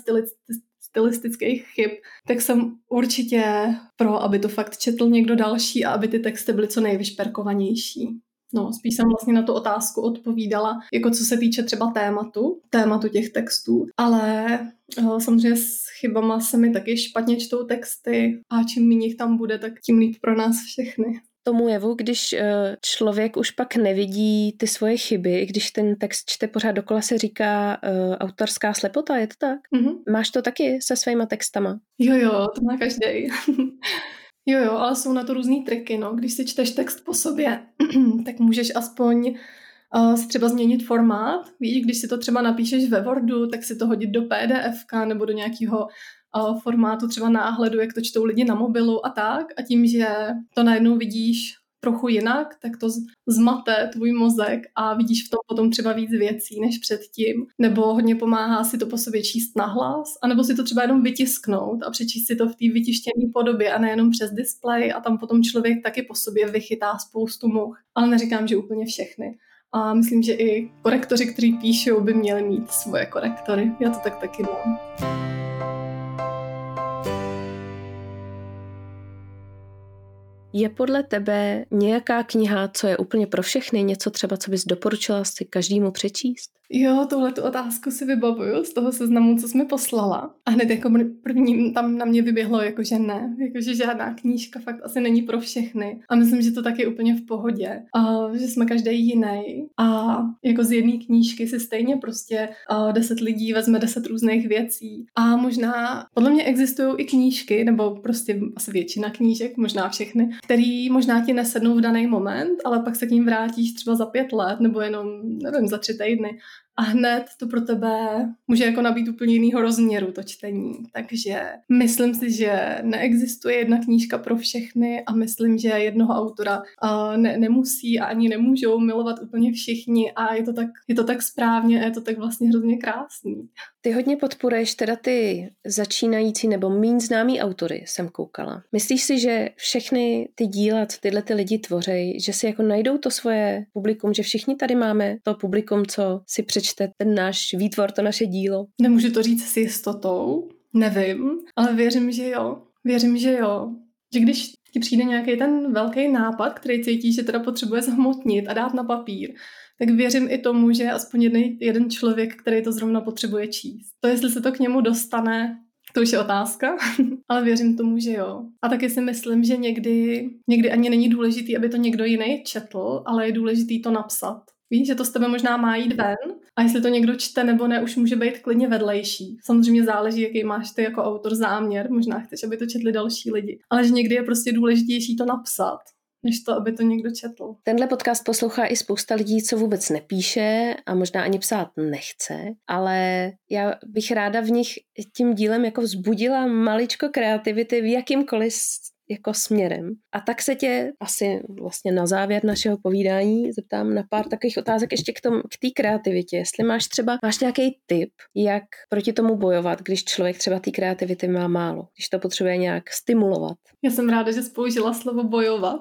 stylistických chyb, tak jsem určitě pro, aby to fakt četl někdo další a aby ty texty byly co nejvyšperkovanější. No, spíš jsem vlastně na tu otázku odpovídala, jako co se týče třeba tématu, tématu těch textů, ale uh, samozřejmě s chybama se mi taky špatně čtou texty a čím méně jich tam bude, tak tím líp pro nás všechny tomu jevu, když eh, člověk už pak nevidí ty svoje chyby, když ten text čte pořád dokola, se říká uh, autorská slepota, je to tak? Mm-hmm. Máš to taky se svýma textama? Jo, jo, to má každý. Jo, jo, ale jsou na to různý triky, no. Když si čteš text po sobě, tak můžeš aspoň uh, si třeba změnit formát. Víš, když si to třeba napíšeš ve Wordu, tak si to hodit do PDF nebo do nějakého uh, formátu třeba náhledu, jak to čtou lidi na mobilu a tak. A tím, že to najednou vidíš trochu jinak, tak to zmate tvůj mozek a vidíš v tom potom třeba víc věcí než předtím. Nebo hodně pomáhá si to po sobě číst nahlas, anebo si to třeba jenom vytisknout a přečíst si to v té vytištěné podobě a nejenom přes display a tam potom člověk taky po sobě vychytá spoustu much. Ale neříkám, že úplně všechny. A myslím, že i korektoři, kteří píšou, by měli mít svoje korektory. Já to tak taky mám. Je podle tebe nějaká kniha, co je úplně pro všechny, něco třeba, co bys doporučila si každému přečíst? Jo, tuhle tu otázku si vybavuju z toho seznamu, co jsme poslala. A hned jako první tam na mě vyběhlo, jako že ne, jako že žádná knížka fakt asi není pro všechny. A myslím, že to taky úplně v pohodě. A že jsme každý jiný. A jako z jedné knížky si stejně prostě a deset lidí vezme deset různých věcí. A možná, podle mě existují i knížky, nebo prostě asi většina knížek, možná všechny, který možná ti nesednou v daný moment, ale pak se k ním vrátíš třeba za pět let, nebo jenom, nevím, za tři týdny a hned to pro tebe může jako nabít úplně jiného rozměru to čtení. Takže myslím si, že neexistuje jedna knížka pro všechny a myslím, že jednoho autora uh, ne, nemusí a ani nemůžou milovat úplně všichni a je to tak, je to tak správně a je to tak vlastně hrozně krásný. Ty hodně podporuješ teda ty začínající nebo méně známý autory, jsem koukala. Myslíš si, že všechny ty díla, co tyhle ty lidi tvoří, že si jako najdou to svoje publikum, že všichni tady máme to publikum, co si přečte ten náš výtvor, to naše dílo? Nemůžu to říct s jistotou, nevím, ale věřím, že jo. Věřím, že jo. Že když ti přijde nějaký ten velký nápad, který cítíš, že teda potřebuje zhmotnit a dát na papír, tak věřím i tomu, že aspoň jeden, jeden člověk, který to zrovna potřebuje číst. To, jestli se to k němu dostane, to už je otázka, ale věřím tomu, že jo. A taky si myslím, že někdy, někdy ani není důležitý, aby to někdo jiný četl, ale je důležitý to napsat. Víš, že to z tebe možná má jít ven a jestli to někdo čte nebo ne, už může být klidně vedlejší. Samozřejmě záleží, jaký máš ty jako autor záměr, možná chceš, aby to četli další lidi. Ale že někdy je prostě důležitější to napsat, než to, aby to někdo četl. Tenhle podcast poslouchá i spousta lidí, co vůbec nepíše a možná ani psát nechce, ale já bych ráda v nich tím dílem jako vzbudila maličko kreativity v jakýmkoliv jako směrem. A tak se tě asi vlastně na závěr našeho povídání zeptám na pár takových otázek ještě k tomu, k té kreativitě. Jestli máš třeba, máš nějaký tip, jak proti tomu bojovat, když člověk třeba té kreativity má málo, když to potřebuje nějak stimulovat. Já jsem ráda, že jsi použila slovo bojovat,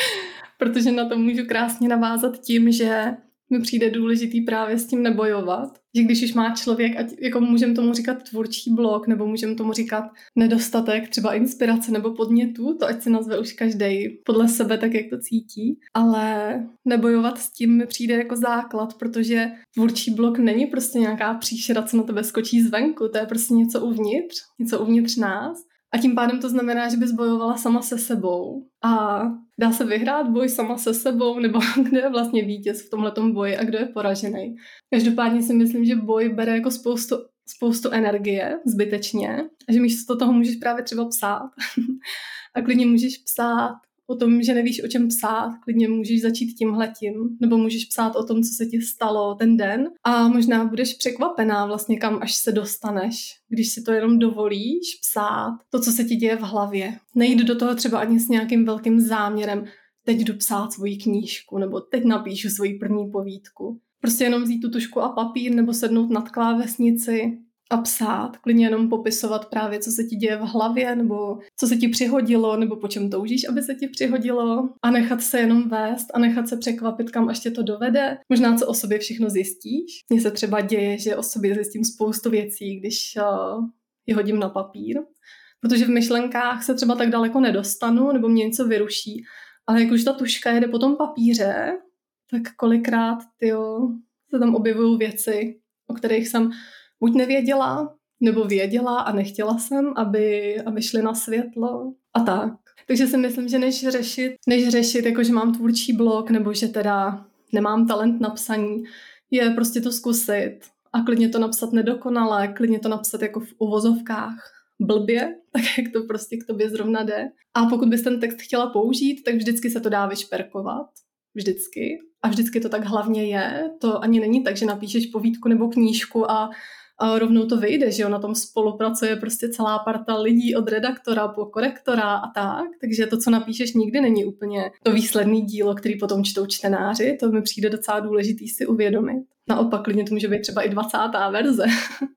protože na to můžu krásně navázat tím, že mi přijde důležitý právě s tím nebojovat. Že když už má člověk, ať jako můžeme tomu říkat tvůrčí blok, nebo můžeme tomu říkat nedostatek třeba inspirace nebo podnětů, to ať si nazve už každý podle sebe tak, jak to cítí. Ale nebojovat s tím mi přijde jako základ, protože tvůrčí blok není prostě nějaká příšera, co na tebe skočí zvenku, to je prostě něco uvnitř, něco uvnitř nás. A tím pádem to znamená, že bys bojovala sama se sebou. A dá se vyhrát boj sama se sebou, nebo kdo je vlastně vítěz v tomhle boji a kdo je poražený. Každopádně si myslím, že boj bere jako spoustu, spoustu energie zbytečně, a že místo toho můžeš právě třeba psát. a klidně můžeš psát o tom, že nevíš, o čem psát, klidně můžeš začít tímhletím, nebo můžeš psát o tom, co se ti stalo ten den a možná budeš překvapená vlastně, kam až se dostaneš, když si to jenom dovolíš psát, to, co se ti děje v hlavě. Nejdu do toho třeba ani s nějakým velkým záměrem, teď jdu psát svoji knížku, nebo teď napíšu svoji první povídku. Prostě jenom vzít tu tušku a papír, nebo sednout nad klávesnici a psát, klidně jenom popisovat právě, co se ti děje v hlavě, nebo co se ti přihodilo, nebo po čem toužíš, aby se ti přihodilo a nechat se jenom vést a nechat se překvapit, kam až tě to dovede. Možná, co o sobě všechno zjistíš. Mně se třeba děje, že o sobě zjistím spoustu věcí, když uh, je hodím na papír, protože v myšlenkách se třeba tak daleko nedostanu, nebo mě něco vyruší, ale jak už ta tuška jede po tom papíře, tak kolikrát tyjo, se tam objevují věci, o kterých jsem buď nevěděla, nebo věděla a nechtěla jsem, aby, aby šly na světlo a tak. Takže si myslím, že než řešit, než řešit, jako že mám tvůrčí blog, nebo že teda nemám talent na psaní, je prostě to zkusit a klidně to napsat nedokonale, klidně to napsat jako v uvozovkách blbě, tak jak to prostě k tobě zrovna jde. A pokud bys ten text chtěla použít, tak vždycky se to dá vyšperkovat. Vždycky. A vždycky to tak hlavně je. To ani není tak, že napíšeš povídku nebo knížku a a rovnou to vyjde, že jo, na tom spolupracuje prostě celá parta lidí od redaktora po korektora a tak, takže to, co napíšeš, nikdy není úplně to výsledný dílo, který potom čtou čtenáři, to mi přijde docela důležitý si uvědomit. Naopak, klidně to může být třeba i 20. verze.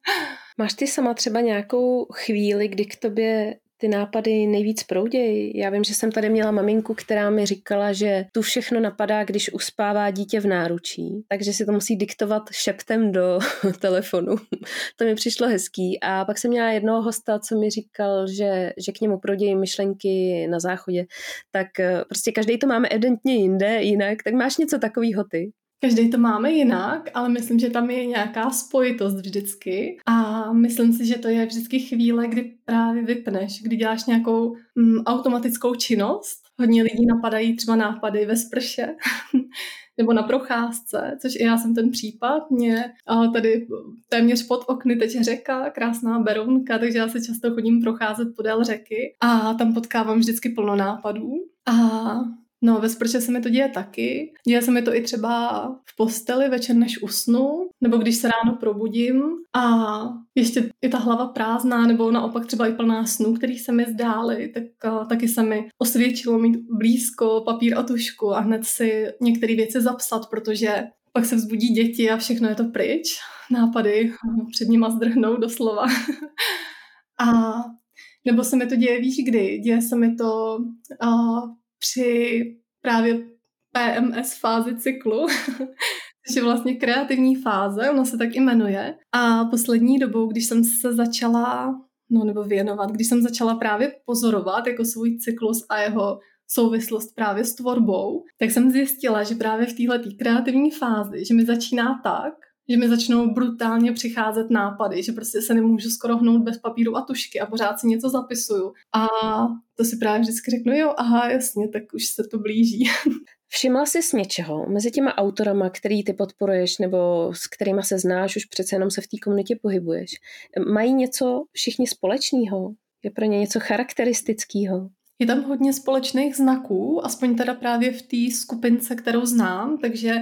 Máš ty sama třeba nějakou chvíli, kdy k tobě ty nápady nejvíc proudějí. Já vím, že jsem tady měla maminku, která mi říkala, že tu všechno napadá, když uspává dítě v náručí, takže si to musí diktovat šeptem do telefonu. to mi přišlo hezký. A pak jsem měla jednoho hosta, co mi říkal, že, že k němu proudějí myšlenky na záchodě. Tak eh, prostě každý to máme evidentně jinde, jinak. Tak máš něco takového ty? Každý to máme jinak, ale myslím, že tam je nějaká spojitost vždycky a myslím si, že to je vždycky chvíle, kdy právě vypneš, kdy děláš nějakou mm, automatickou činnost. Hodně lidí napadají třeba nápady ve sprše nebo na procházce, což i já jsem ten případ. Mě tady téměř pod okny teď řeka, krásná berounka, takže já se často chodím procházet podél řeky a tam potkávám vždycky plno nápadů. A No, ve sprše se mi to děje taky. Děje se mi to i třeba v posteli večer, než usnu, nebo když se ráno probudím a ještě je ta hlava prázdná, nebo naopak třeba i plná snů, který se mi zdály, tak uh, taky se mi osvědčilo mít blízko papír a tušku a hned si některé věci zapsat, protože pak se vzbudí děti a všechno je to pryč. Nápady před nima zdrhnou doslova. a nebo se mi to děje, víš kdy? Děje se mi to uh, při právě PMS fázi cyklu, což je vlastně kreativní fáze, ona se tak jmenuje. A poslední dobou, když jsem se začala, no nebo věnovat, když jsem začala právě pozorovat jako svůj cyklus a jeho souvislost právě s tvorbou, tak jsem zjistila, že právě v této kreativní fázi, že mi začíná tak, že mi začnou brutálně přicházet nápady, že prostě se nemůžu skoro hnout bez papíru a tušky a pořád si něco zapisuju. A to si právě vždycky řeknu, jo, aha, jasně, tak už se to blíží. Všimla jsi z něčeho mezi těma autorama, který ty podporuješ nebo s kterými se znáš, už přece jenom se v té komunitě pohybuješ. Mají něco všichni společného? Je pro ně něco charakteristického? Je tam hodně společných znaků, aspoň teda právě v té skupince, kterou znám, takže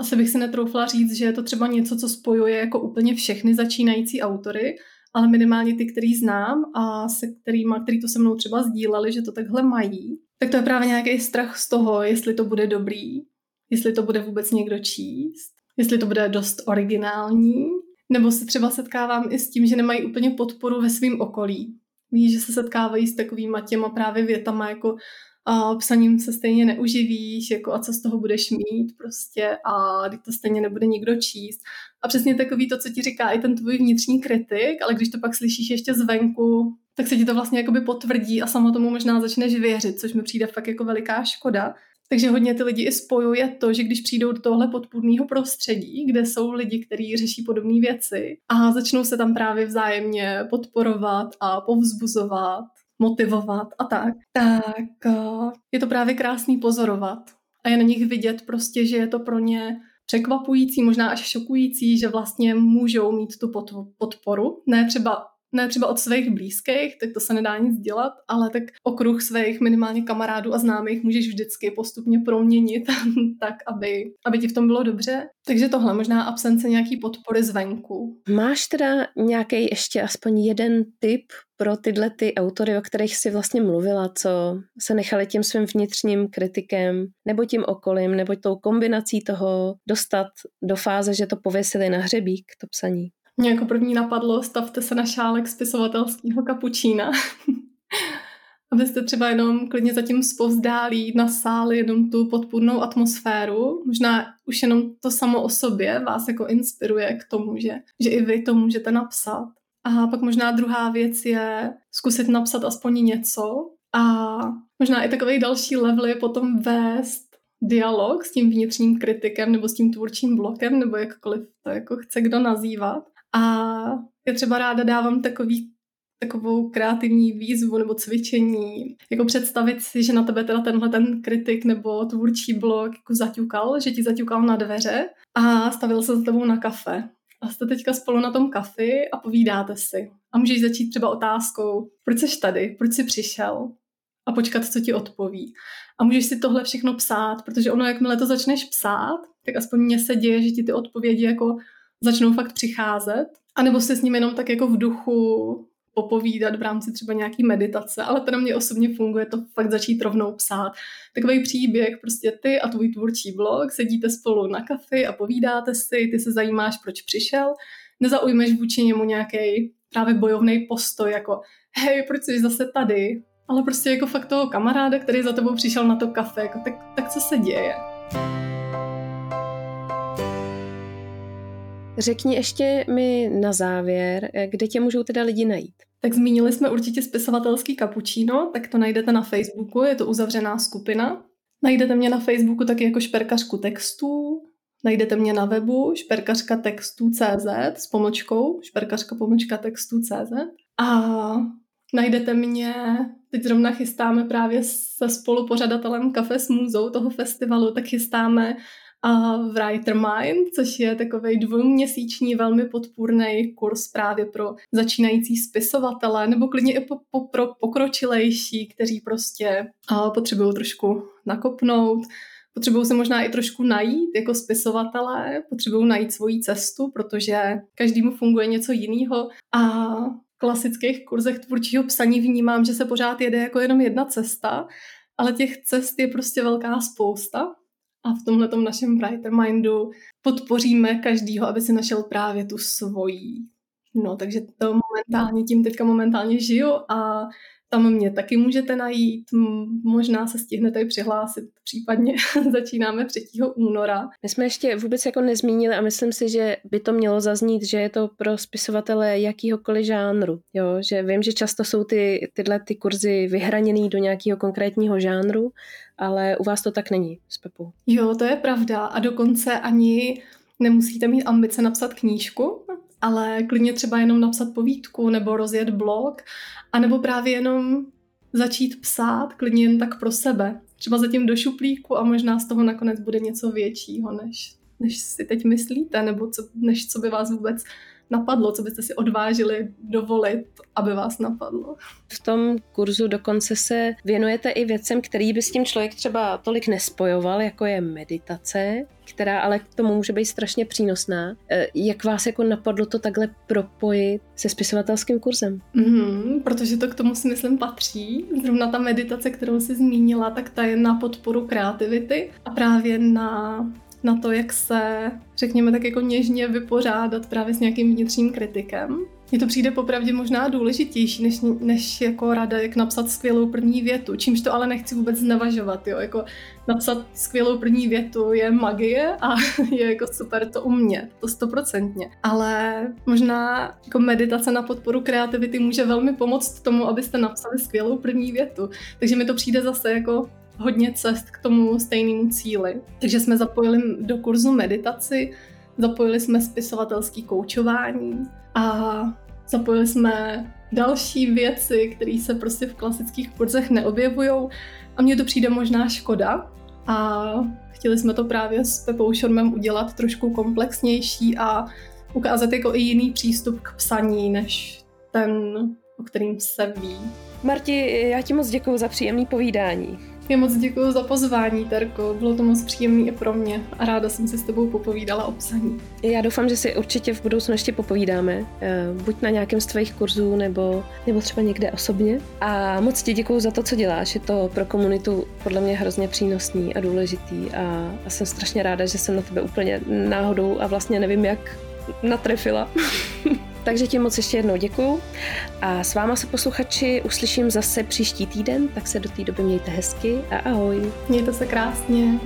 asi bych si netroufla říct, že je to třeba něco, co spojuje jako úplně všechny začínající autory, ale minimálně ty, který znám a se kterými, který to se mnou třeba sdíleli, že to takhle mají, tak to je právě nějaký strach z toho, jestli to bude dobrý, jestli to bude vůbec někdo číst, jestli to bude dost originální, nebo se třeba setkávám i s tím, že nemají úplně podporu ve svém okolí. Víš, že se setkávají s takovými těma právě větama jako a psaním se stejně neuživíš, jako a co z toho budeš mít prostě a když to stejně nebude nikdo číst. A přesně takový to, co ti říká i ten tvůj vnitřní kritik, ale když to pak slyšíš ještě zvenku, tak se ti to vlastně jakoby potvrdí a samo tomu možná začneš věřit, což mi přijde fakt jako veliká škoda. Takže hodně ty lidi i spojuje to, že když přijdou do tohle podpůrného prostředí, kde jsou lidi, kteří řeší podobné věci a začnou se tam právě vzájemně podporovat a povzbuzovat, motivovat a tak, tak eh, je to právě krásný pozorovat. A je na nich vidět prostě, že je to pro ně překvapující, možná až šokující, že vlastně můžou mít tu podporu. Ne třeba ne třeba od svých blízkých, tak to se nedá nic dělat, ale tak okruh svých minimálně kamarádů a známých můžeš vždycky postupně proměnit tak, aby, aby ti v tom bylo dobře. Takže tohle, možná absence nějaký podpory zvenku. Máš teda nějaký ještě aspoň jeden tip pro tyhle ty autory, o kterých si vlastně mluvila, co se nechali tím svým vnitřním kritikem, nebo tím okolím, nebo tou kombinací toho dostat do fáze, že to pověsili na hřebík, to psaní? Mě jako první napadlo, stavte se na šálek spisovatelského kapučína. Abyste třeba jenom klidně zatím zpovzdálí na sály jenom tu podpůrnou atmosféru. Možná už jenom to samo o sobě vás jako inspiruje k tomu, že, že i vy to můžete napsat. A pak možná druhá věc je zkusit napsat aspoň něco. A možná i takový další level je potom vést dialog s tím vnitřním kritikem nebo s tím tvůrčím blokem, nebo jakkoliv to jako chce kdo nazývat. A já třeba ráda dávám takový takovou kreativní výzvu nebo cvičení, jako představit si, že na tebe teda tenhle ten kritik nebo tvůrčí blog jako zaťukal, že ti zaťukal na dveře a stavil se s tebou na kafe. A jste teďka spolu na tom kafi a povídáte si. A můžeš začít třeba otázkou, proč jsi tady, proč jsi přišel? A počkat, co ti odpoví. A můžeš si tohle všechno psát, protože ono, jakmile to začneš psát, tak aspoň mně se děje, že ti ty odpovědi jako začnou fakt přicházet, anebo se s ním jenom tak jako v duchu popovídat v rámci třeba nějaký meditace, ale to na mě osobně funguje to fakt začít rovnou psát. Takový příběh, prostě ty a tvůj tvůrčí blog, sedíte spolu na kafi a povídáte si, ty se zajímáš, proč přišel, nezaujmeš vůči němu nějaký právě bojovný postoj, jako hej, proč jsi zase tady, ale prostě jako fakt toho kamaráda, který za tebou přišel na to kafe, jako tak, tak co se děje. Řekni ještě mi na závěr, kde tě můžou teda lidi najít. Tak zmínili jsme určitě spisovatelský kapučíno, tak to najdete na Facebooku, je to uzavřená skupina. Najdete mě na Facebooku taky jako šperkařku textů, najdete mě na webu šperkařka textů.cz s pomočkou šperkařka pomočka textů.cz a najdete mě, teď zrovna chystáme právě se spolupořadatelem Kafe s můzou toho festivalu, tak chystáme a Writer Mind, což je takový dvouměsíční velmi podpůrný kurz právě pro začínající spisovatele nebo klidně i po, po, pro pokročilejší, kteří prostě uh, potřebují trošku nakopnout, potřebují se možná i trošku najít jako spisovatelé, potřebují najít svoji cestu, protože každému funguje něco jiného. A v klasických kurzech tvůrčího psaní vnímám, že se pořád jede jako jenom jedna cesta, ale těch cest je prostě velká spousta a v tomhle našem Brighter Mindu podpoříme každýho, aby si našel právě tu svoji. No, takže to momentálně, tím teďka momentálně žiju a tam mě taky můžete najít, možná se stihnete i přihlásit, případně začínáme 3. února. My jsme ještě vůbec jako nezmínili a myslím si, že by to mělo zaznít, že je to pro spisovatele jakýhokoliv žánru. Jo? Že vím, že často jsou ty, tyhle ty kurzy vyhraněný do nějakého konkrétního žánru, ale u vás to tak není s Pepou. Jo, to je pravda a dokonce ani nemusíte mít ambice napsat knížku, ale klidně třeba jenom napsat povídku nebo rozjet blog, anebo právě jenom začít psát klidně jen tak pro sebe. Třeba zatím do šuplíku a možná z toho nakonec bude něco většího, než, než si teď myslíte, nebo co, než co by vás vůbec napadlo, co byste si odvážili dovolit, aby vás napadlo. V tom kurzu dokonce se věnujete i věcem, který by s tím člověk třeba tolik nespojoval, jako je meditace, která ale k tomu může být strašně přínosná. E, jak vás jako napadlo to takhle propojit se spisovatelským kurzem? Mm, protože to k tomu si myslím patří. Zrovna ta meditace, kterou si zmínila, tak ta je na podporu kreativity a právě na na to, jak se, řekněme, tak jako něžně vypořádat právě s nějakým vnitřním kritikem. Mně to přijde popravdě možná důležitější, než, než jako rada, jak napsat skvělou první větu, čímž to ale nechci vůbec znevažovat, jo, jako napsat skvělou první větu je magie a je jako super to umět, to stoprocentně. Ale možná jako meditace na podporu kreativity může velmi pomoct tomu, abyste napsali skvělou první větu. Takže mi to přijde zase jako hodně cest k tomu stejnému cíli. Takže jsme zapojili do kurzu meditaci, zapojili jsme spisovatelský koučování a zapojili jsme další věci, které se prostě v klasických kurzech neobjevují a mně to přijde možná škoda a chtěli jsme to právě s Pepou Šormem udělat trošku komplexnější a ukázat jako i jiný přístup k psaní, než ten, o kterým se ví. Marti, já ti moc děkuji za příjemný povídání. Já moc děkuji za pozvání, Terko. Bylo to moc příjemné i pro mě a ráda jsem si s tebou popovídala o psaní. Já doufám, že si určitě v budoucnu ještě popovídáme, eh, buď na nějakém z tvých kurzů, nebo, nebo třeba někde osobně. A moc ti děkuji za to, co děláš. Je to pro komunitu podle mě hrozně přínosný a důležitý a, a jsem strašně ráda, že jsem na tebe úplně náhodou a vlastně nevím, jak natrefila. Takže ti moc ještě jednou děkuju a s váma se posluchači uslyším zase příští týden, tak se do té doby mějte hezky a ahoj. Mějte se krásně.